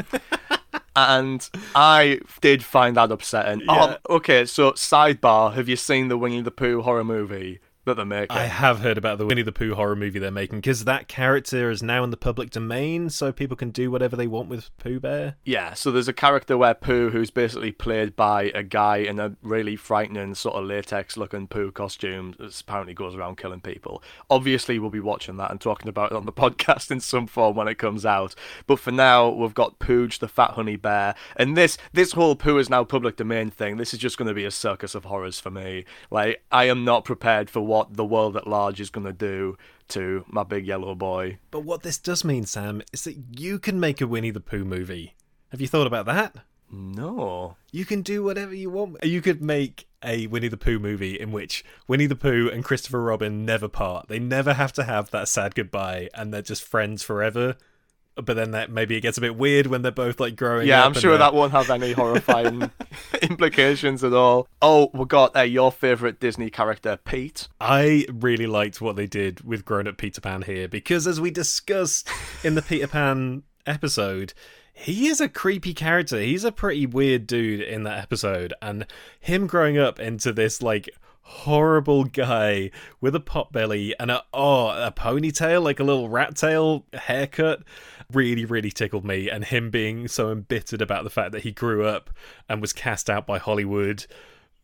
<laughs> and I did find that upsetting. Yeah. Oh, okay, so sidebar, have you seen the Winnie the Pooh horror movie? That they're making. I have heard about the Winnie the Pooh horror movie they're making because that character is now in the public domain, so people can do whatever they want with Pooh Bear. Yeah, so there's a character where Pooh, who's basically played by a guy in a really frightening sort of latex-looking Pooh costume, that apparently goes around killing people. Obviously, we'll be watching that and talking about it on the <laughs> podcast in some form when it comes out. But for now, we've got Pooch, the fat honey bear, and this this whole Pooh is now public domain thing. This is just going to be a circus of horrors for me. Like I am not prepared for what the world at large is going to do to my big yellow boy. But what this does mean, Sam, is that you can make a Winnie the Pooh movie. Have you thought about that? No. You can do whatever you want. You could make a Winnie the Pooh movie in which Winnie the Pooh and Christopher Robin never part. They never have to have that sad goodbye and they're just friends forever. But then that maybe it gets a bit weird when they're both like growing Yeah. I'm sure that won't have any horrifying <laughs> <laughs> implications at all. Oh, we got uh, your favorite Disney character, Pete. I really liked what they did with grown up Peter Pan here because, as we discussed in the Peter Pan episode, he is a creepy character. He's a pretty weird dude in that episode, and him growing up into this like horrible guy with a pot belly and a oh a ponytail like a little rat tail haircut really really tickled me and him being so embittered about the fact that he grew up and was cast out by Hollywood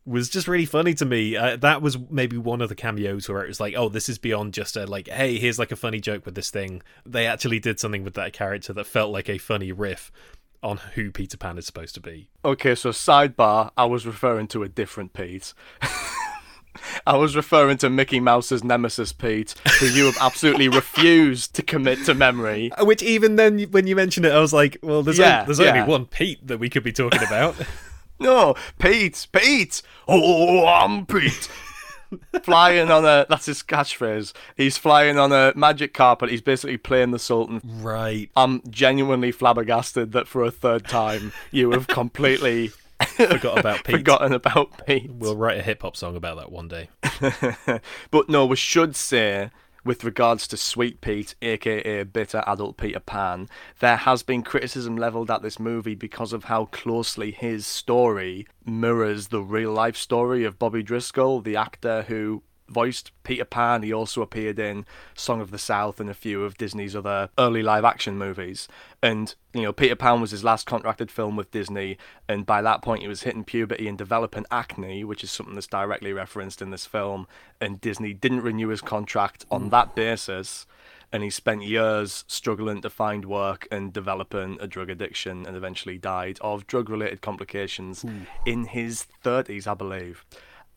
was just really funny to me. Uh, that was maybe one of the cameos where it was like, oh, this is beyond just a like, hey, here's like a funny joke with this thing. They actually did something with that character that felt like a funny riff on who Peter Pan is supposed to be. Okay, so sidebar, I was referring to a different Pete. <laughs> I was referring to Mickey Mouse's nemesis Pete, who you have absolutely <laughs> refused to commit to memory. Uh, Which even then, when you mentioned it, I was like, well, there's Yeah, only, there's yeah. only one Pete that we could be talking about. <laughs> <laughs> No, Pete, Pete. Oh, I'm Pete. flying on a that's his catchphrase. He's flying on a magic carpet. He's basically playing the Sultan. right. I'm genuinely flabbergasted that for a third time you have completely <laughs> Forgot about Pete. forgotten about Pete. We'll write a hip hop song about that one day. <laughs> but no, we should say, with regards to Sweet Pete, aka Bitter Adult Peter Pan, there has been criticism levelled at this movie because of how closely his story mirrors the real life story of Bobby Driscoll, the actor who voiced Peter Pan. He also appeared in Song of the South and a few of Disney's other early live action movies. And, you know, Peter Pan was his last contracted film with Disney, and by that point he was hitting puberty and developing acne, which is something that's directly referenced in this film. And Disney didn't renew his contract on mm. that basis. And he spent years struggling to find work and developing a drug addiction and eventually died of drug related complications in his 30s, I believe.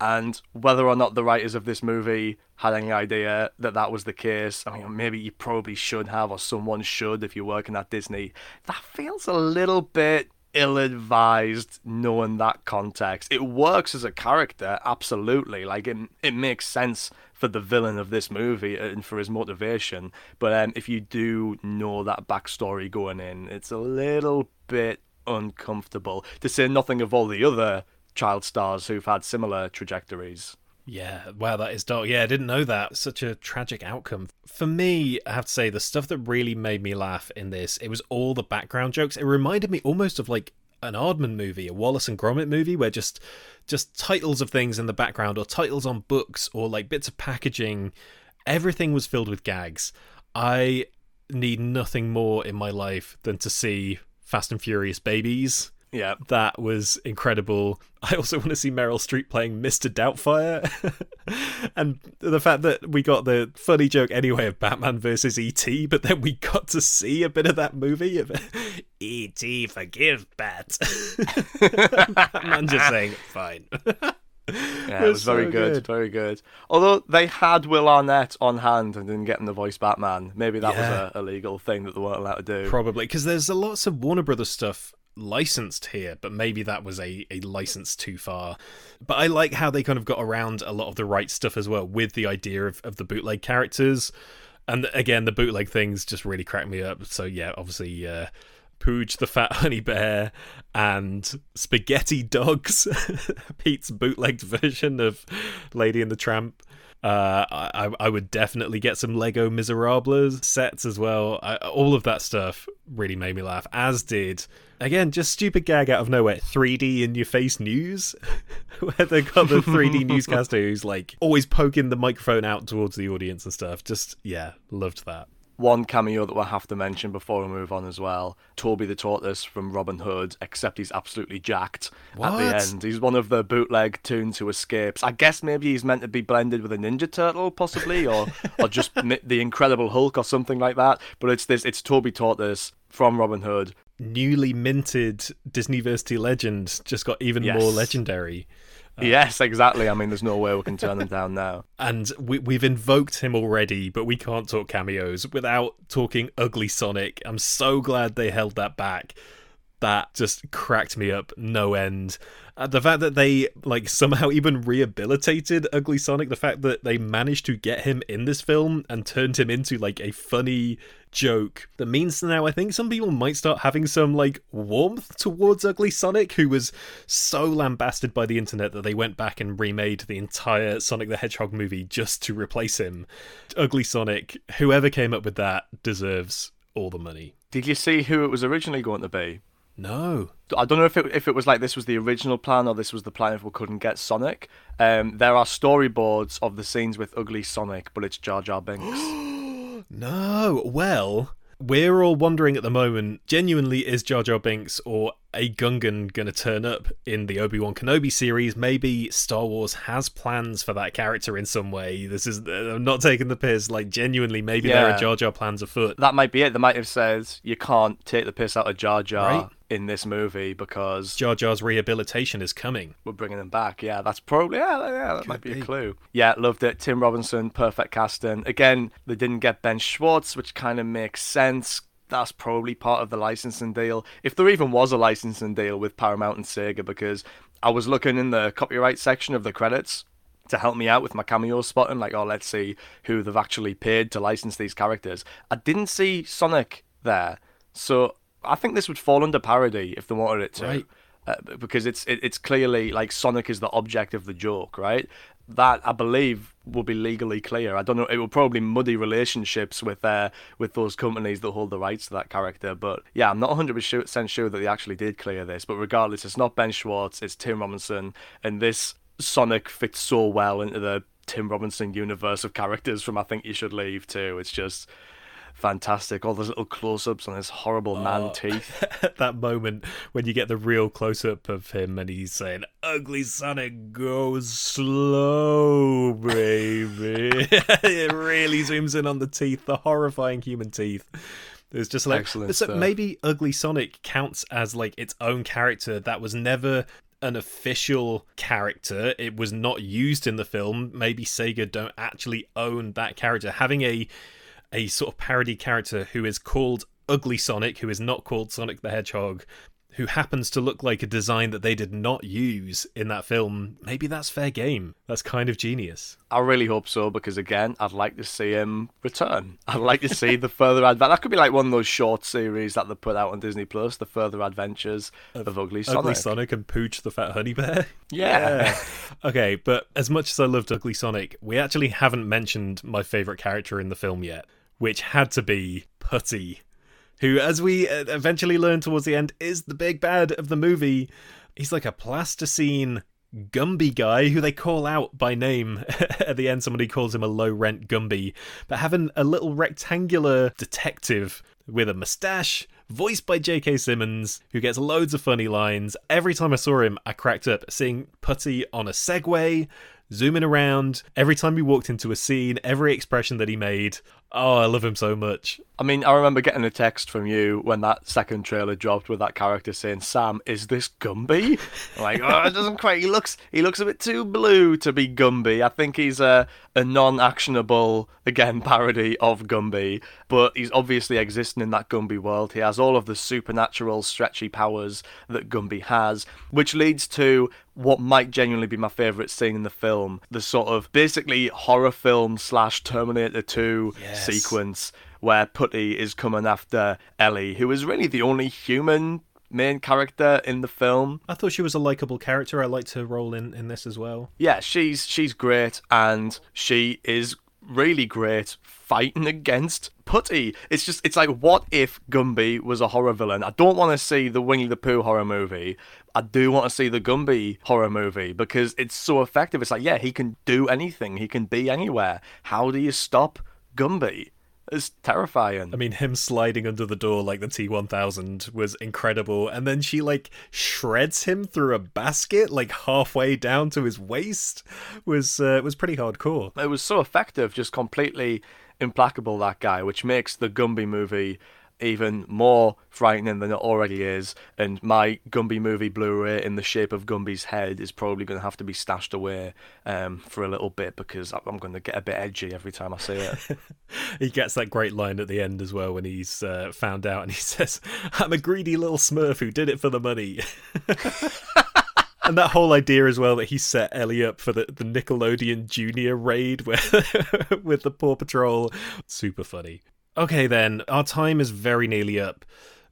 And whether or not the writers of this movie had any idea that that was the case, I mean, maybe you probably should have, or someone should if you're working at Disney. That feels a little bit ill advised knowing that context. It works as a character, absolutely. Like, it, it makes sense for the villain of this movie and for his motivation. But um, if you do know that backstory going in, it's a little bit uncomfortable. To say nothing of all the other child stars who've had similar trajectories. Yeah, wow, that is dark. Yeah, I didn't know that. Such a tragic outcome. For me, I have to say, the stuff that really made me laugh in this, it was all the background jokes. It reminded me almost of like an Aardman movie, a Wallace and Gromit movie, where just just titles of things in the background, or titles on books, or like bits of packaging. Everything was filled with gags. I need nothing more in my life than to see Fast and Furious babies Yeah. that was incredible. I also want to see Meryl Streep playing Mr. Doubtfire. <laughs> and the fact that we got the funny joke anyway of Batman versus E.T., but then we got to see a bit of that movie of <laughs> E.T. forgive Bat. <laughs> Batman just saying, fine. Yeah, it was very so good, good. very good. Although they had Will Arnett on hand and didn't get him to voice Batman. Maybe that Yeah. was a, a legal thing that they weren't allowed to do. Probably, because there's a lots of Warner Brothers stuff licensed here, but maybe that was a, a license too far. But I like how they kind of got around a lot of the right stuff as well with the idea of, of the bootleg characters. And again, the bootleg things just really cracked me up. So yeah, obviously, uh, Pooch the Fat <laughs> Honey Bear, and Spaghetti Dogs, <laughs> Pete's bootlegged version of Lady and the Tramp. Uh, I, I would definitely get some Lego Miserables sets as well. I, all of that stuff really made me laugh, as did, again, just stupid gag out of nowhere 3D in your face news, <laughs> where they got the 3D <laughs> newscaster who's like always poking the microphone out towards the audience and stuff. Just, yeah, loved that one cameo that we'll have to mention before we move on as well. Toby the Tortoise from Robin Hood, except he's absolutely jacked what? at the end. He's one of the bootleg toons who escapes. I guess maybe he's meant to be blended with a Ninja Turtle, possibly, or or just <laughs> the Incredible Hulk or something like that. But it's this, it's Toby Tortoise from Robin Hood. Newly minted Disneyversity legend just got even yes. more legendary. <laughs> Yes, exactly. I mean, there's no way we can turn them down now. And we, we've invoked him already, but we can't talk cameos without talking Ugly Sonic. I'm so glad they held that back. That just cracked me up no end. Uh, the fact that they like somehow <laughs> even rehabilitated Ugly Sonic, the fact that they managed to get him in this film and turned him into like a funny joke that means now I think some people might start having some like warmth towards Ugly Sonic, who was so lambasted by the internet that they went back and remade the entire Sonic the Hedgehog movie just to replace him. Ugly Sonic, whoever came up with that deserves all the money. Did you see who it was originally going to be? No. I don't know if it if it was like this was the original plan or this was the plan if we couldn't get Sonic. Um, there are storyboards of the scenes with Ugly Sonic, but it's Jar Jar Binks. <gasps> no. Well, we're all wondering at the moment, genuinely, is Jar Jar Binks or a Gungan going to turn up in the Obi Wan Kenobi series? Maybe Star Wars has plans for that character in some way. This is I'm not taking the piss. Like genuinely, maybe yeah. there are Jar Jar plans afoot. That might be it. They might have said you can't take the piss out of Jar Jar. Right? in this movie because Jar Jar's rehabilitation is coming. We're bringing him back. Yeah, that's probably yeah, yeah that Could might be, be, a clue. Yeah, loved it. Tim Robinson, perfect casting. Again, they didn't get Ben Schwartz, which kind of makes sense. That's probably part of the licensing deal, if there even was a licensing deal with Paramount and Sega, because I was looking in the copyright section of the credits to help me out with my cameo spotting, like, oh, let's see who they've actually paid to license these characters. I didn't see Sonic there. So I think this would fall under parody if they wanted it to. Right. Uh, because it's it, it's clearly like Sonic is the object of the joke, right? That I believe will be legally clear. I don't know. It will probably muddy relationships with uh, with those companies that hold the rights to that character. But yeah, I'm not 100 percent sure that they actually did clear this. But regardless, it's not Ben Schwartz. It's Tim Robinson, and this Sonic fits so well into the Tim Robinson universe of characters from I Think You Should Leave too. It's just fantastic. All those little close ups on his horrible oh, man teeth. <laughs> that moment when you get the real close up of him and he's saying, Ugly Sonic goes slow, baby. <laughs> it really zooms in on the teeth, the horrifying human teeth. It's just like Excellent so stuff. maybe Ugly Sonic counts as like its own character that was never an official character. It was not used in the film. Maybe Sega don't actually own that character. Having a a sort of parody character who is called Ugly Sonic, who is not called Sonic the Hedgehog, who happens to look like a design that they did not use in that film, maybe that's fair game. That's kind of genius. I really hope so because again, I'd like to see him return. I'd like to see the further advent. That could be like one of those short series that they put out on Disney Plus, the further adventures of, of Ugly Sonic. Ugly Sonic and Pooch the Fat Honey Bear. <laughs> Yeah. yeah. <laughs> okay, but as much as I loved Ugly Sonic, we actually haven't mentioned my favorite character in the film yet which had to be Putty, who, as we uh, eventually learn towards the end, is the big bad of the movie. He's like a plasticine Gumby guy who they call out by name <laughs> at the end. Somebody calls him a low rent Gumby, but having a little rectangular detective with a mustache, voiced by J.K. Simmons, who gets loads of funny lines. Every time I saw him, I cracked up seeing Putty on a Segway, zooming around. Every time he walked into a scene, every expression that he made. Oh, I love him so much. I mean, I remember getting a text from you when that second trailer dropped with that character saying, "Sam, is this Gumby?" I'm like, oh, it doesn't quite. He looks, he looks a bit too blue to be Gumby. I think he's a a non-actionable again parody of Gumby, but he's obviously existing in that Gumby world. He has all of the supernatural, stretchy powers that Gumby has, which leads to what might genuinely be my favourite scene in the film. The sort of basically horror film slash Terminator 2 yes. sequence where Putty is coming after Ellie, who is really the only human main character in the film. I thought she was a likable character. I liked her role in, in this as well. Yeah, she's she's great and she is really great fighting against Putty. It's just it's like what if Gumby was a horror villain? I don't want to see the Winnie the Pooh horror movie. I do want to see the Gumby horror movie because it's so effective. It's like, yeah, he can do anything. He can be anywhere. How do you stop Gumby? It's terrifying. I mean, him sliding under the door like the T1000 was incredible. And then she, like, shreds him through a basket, like, halfway down to his waist, was, uh, was pretty hardcore. It was so effective, just completely implacable, that guy, which makes the Gumby movie even more frightening than it already is. And my Gumby movie Blu-ray in the shape of Gumby's head is probably going to have to be stashed away um, for a little bit because I'm going to get a bit edgy every time I see it. <laughs> he gets that great line at the end as well when he's uh, found out and he <laughs> says, "I'm a greedy little Smurf who did it for the money." <laughs> and that whole idea as well that he set Ellie up for the, the Nickelodeon Junior raid where, with the Paw Patrol, super funny. Okay, then, our time is very nearly up.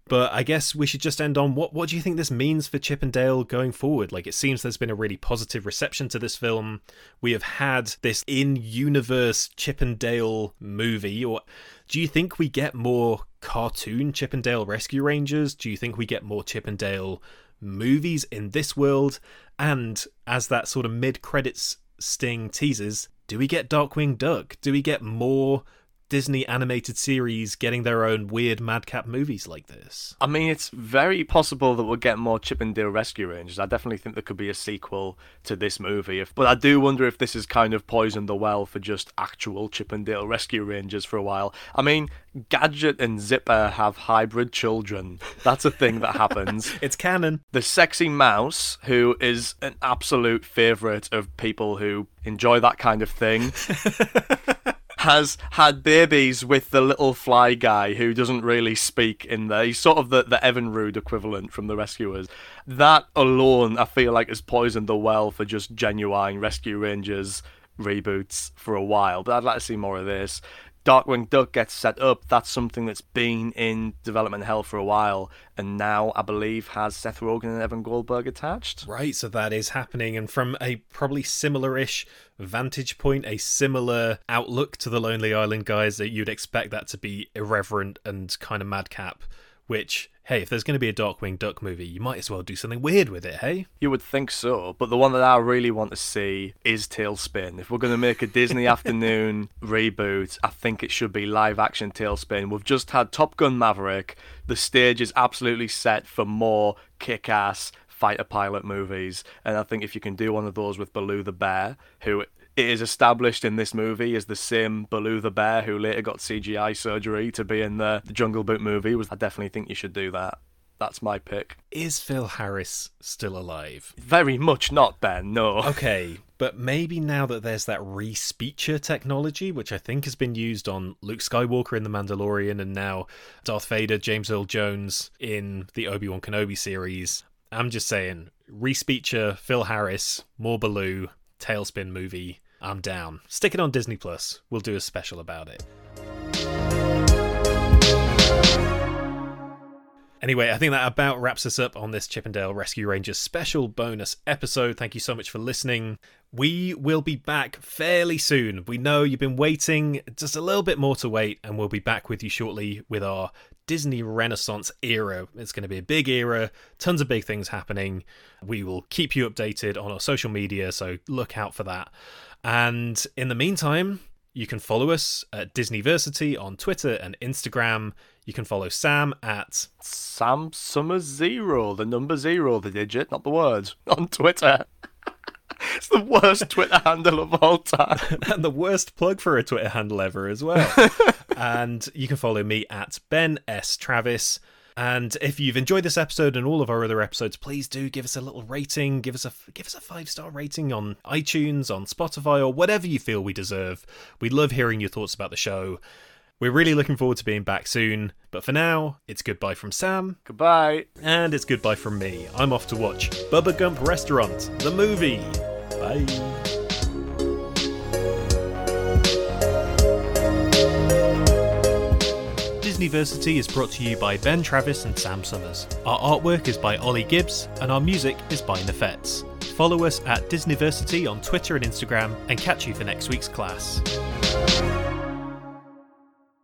But I guess we should just end on what what do you think this means for Chip 'n Dale going forward? Like it seems there's been a really positive reception to this film. We have had this in-universe Chip 'n Dale movie or do you think we get more cartoon Chip 'n Dale Rescue Rangers? Do you think we get more Chip 'n Dale movies in this world? And as that sort of mid-credits sting teases, do we get Darkwing Duck? Do we get more Disney animated series getting their own weird madcap movies like this. I mean, it's very possible that we'll get more Chip 'n Dale Rescue Rangers. I definitely think there could be a sequel to this movie. If, but I do wonder if this is kind of poisoned the well for just actual Chip 'n Dale Rescue Rangers for a while. I mean, Gadget and Zipper have hybrid children. That's a thing that happens. <laughs> it's canon. The sexy mouse, who is an absolute favourite of people who enjoy that kind of thing. <laughs> has had babies with the little fly guy who doesn't really speak in there. He's sort of the, the Evinrude equivalent from the Rescuers. That alone, I feel like, has poisoned the well for just genuine Rescue Rangers reboots for a while. But I'd like to see more of this. Darkwing Duck gets set up, that's something that's been in development hell for a while, and now I believe has Seth Rogen and Evan Goldberg attached. Right, so that is happening, and from a probably similar-ish vantage point, a similar outlook to the Lonely Island guys, that you'd expect that to be irreverent and kind of madcap which hey, if there's going to be a Darkwing Duck movie, you might as well do something weird with it, hey? You would think so, but the one that I really want to see is TaleSpin. If we're going to make a Disney <laughs> afternoon reboot, I think it should be live action TaleSpin. We've just had Top Gun Maverick. The stage is absolutely set for more kick ass fighter pilot movies. And I think if you can do one of those with Baloo the Bear, who it is established in this movie as the same Baloo the bear who later got CGI surgery to be in the, the Jungle Book movie. Was I definitely think you should do that. That's my pick. Is Phil Harris still alive? Very much not, Ben. No. Okay, but maybe now that there's that Respeecher technology, which I think has been used on Luke Skywalker in The Mandalorian and now Darth Vader, James Earl Jones in the Obi Wan Kenobi series. I'm just saying, Respeecher Phil Harris, more Baloo, Tailspin movie. I'm down. Stick it on Disney Plus. We'll do a special about it. Anyway, I think that about wraps us up on this Chip 'n Dale Rescue Rangers special bonus episode. Thank you so much for listening. We will be back fairly soon. We know you've been waiting, just a little bit more to wait, and we'll be back with you shortly with our Disney Renaissance era. It's going to be a big era, tons of big things happening. We will keep you updated on our social media, so look out for that. And in the meantime, you can follow us at Disneyversity on Twitter and Instagram. You can follow Sam at Sam Summer Zero, the number zero, the digit, not the word, <laughs> on Twitter. <laughs> it's the worst Twitter handle of all time. <laughs> and the worst plug for a Twitter handle ever as well. and you can follow me at Ben S. Travis. And if you've enjoyed this episode and all of our other episodes, please do give us a little rating. Give us a give us a five star rating on iTunes, on Spotify, or whatever you feel we deserve. We love hearing your thoughts about the show. We're really looking forward to being back soon. But for now, it's goodbye from Sam. Goodbye. And it's goodbye from me. I'm off to watch Bubba Gump Restaurant, the movie. Bye. Disneyversity is brought to you by Ben Travis and Sam Summers. Our artwork is by Ollie Gibbs, and our music is by Nefets. Follow us at Disneyversity on Twitter and Instagram, and catch you for next week's class.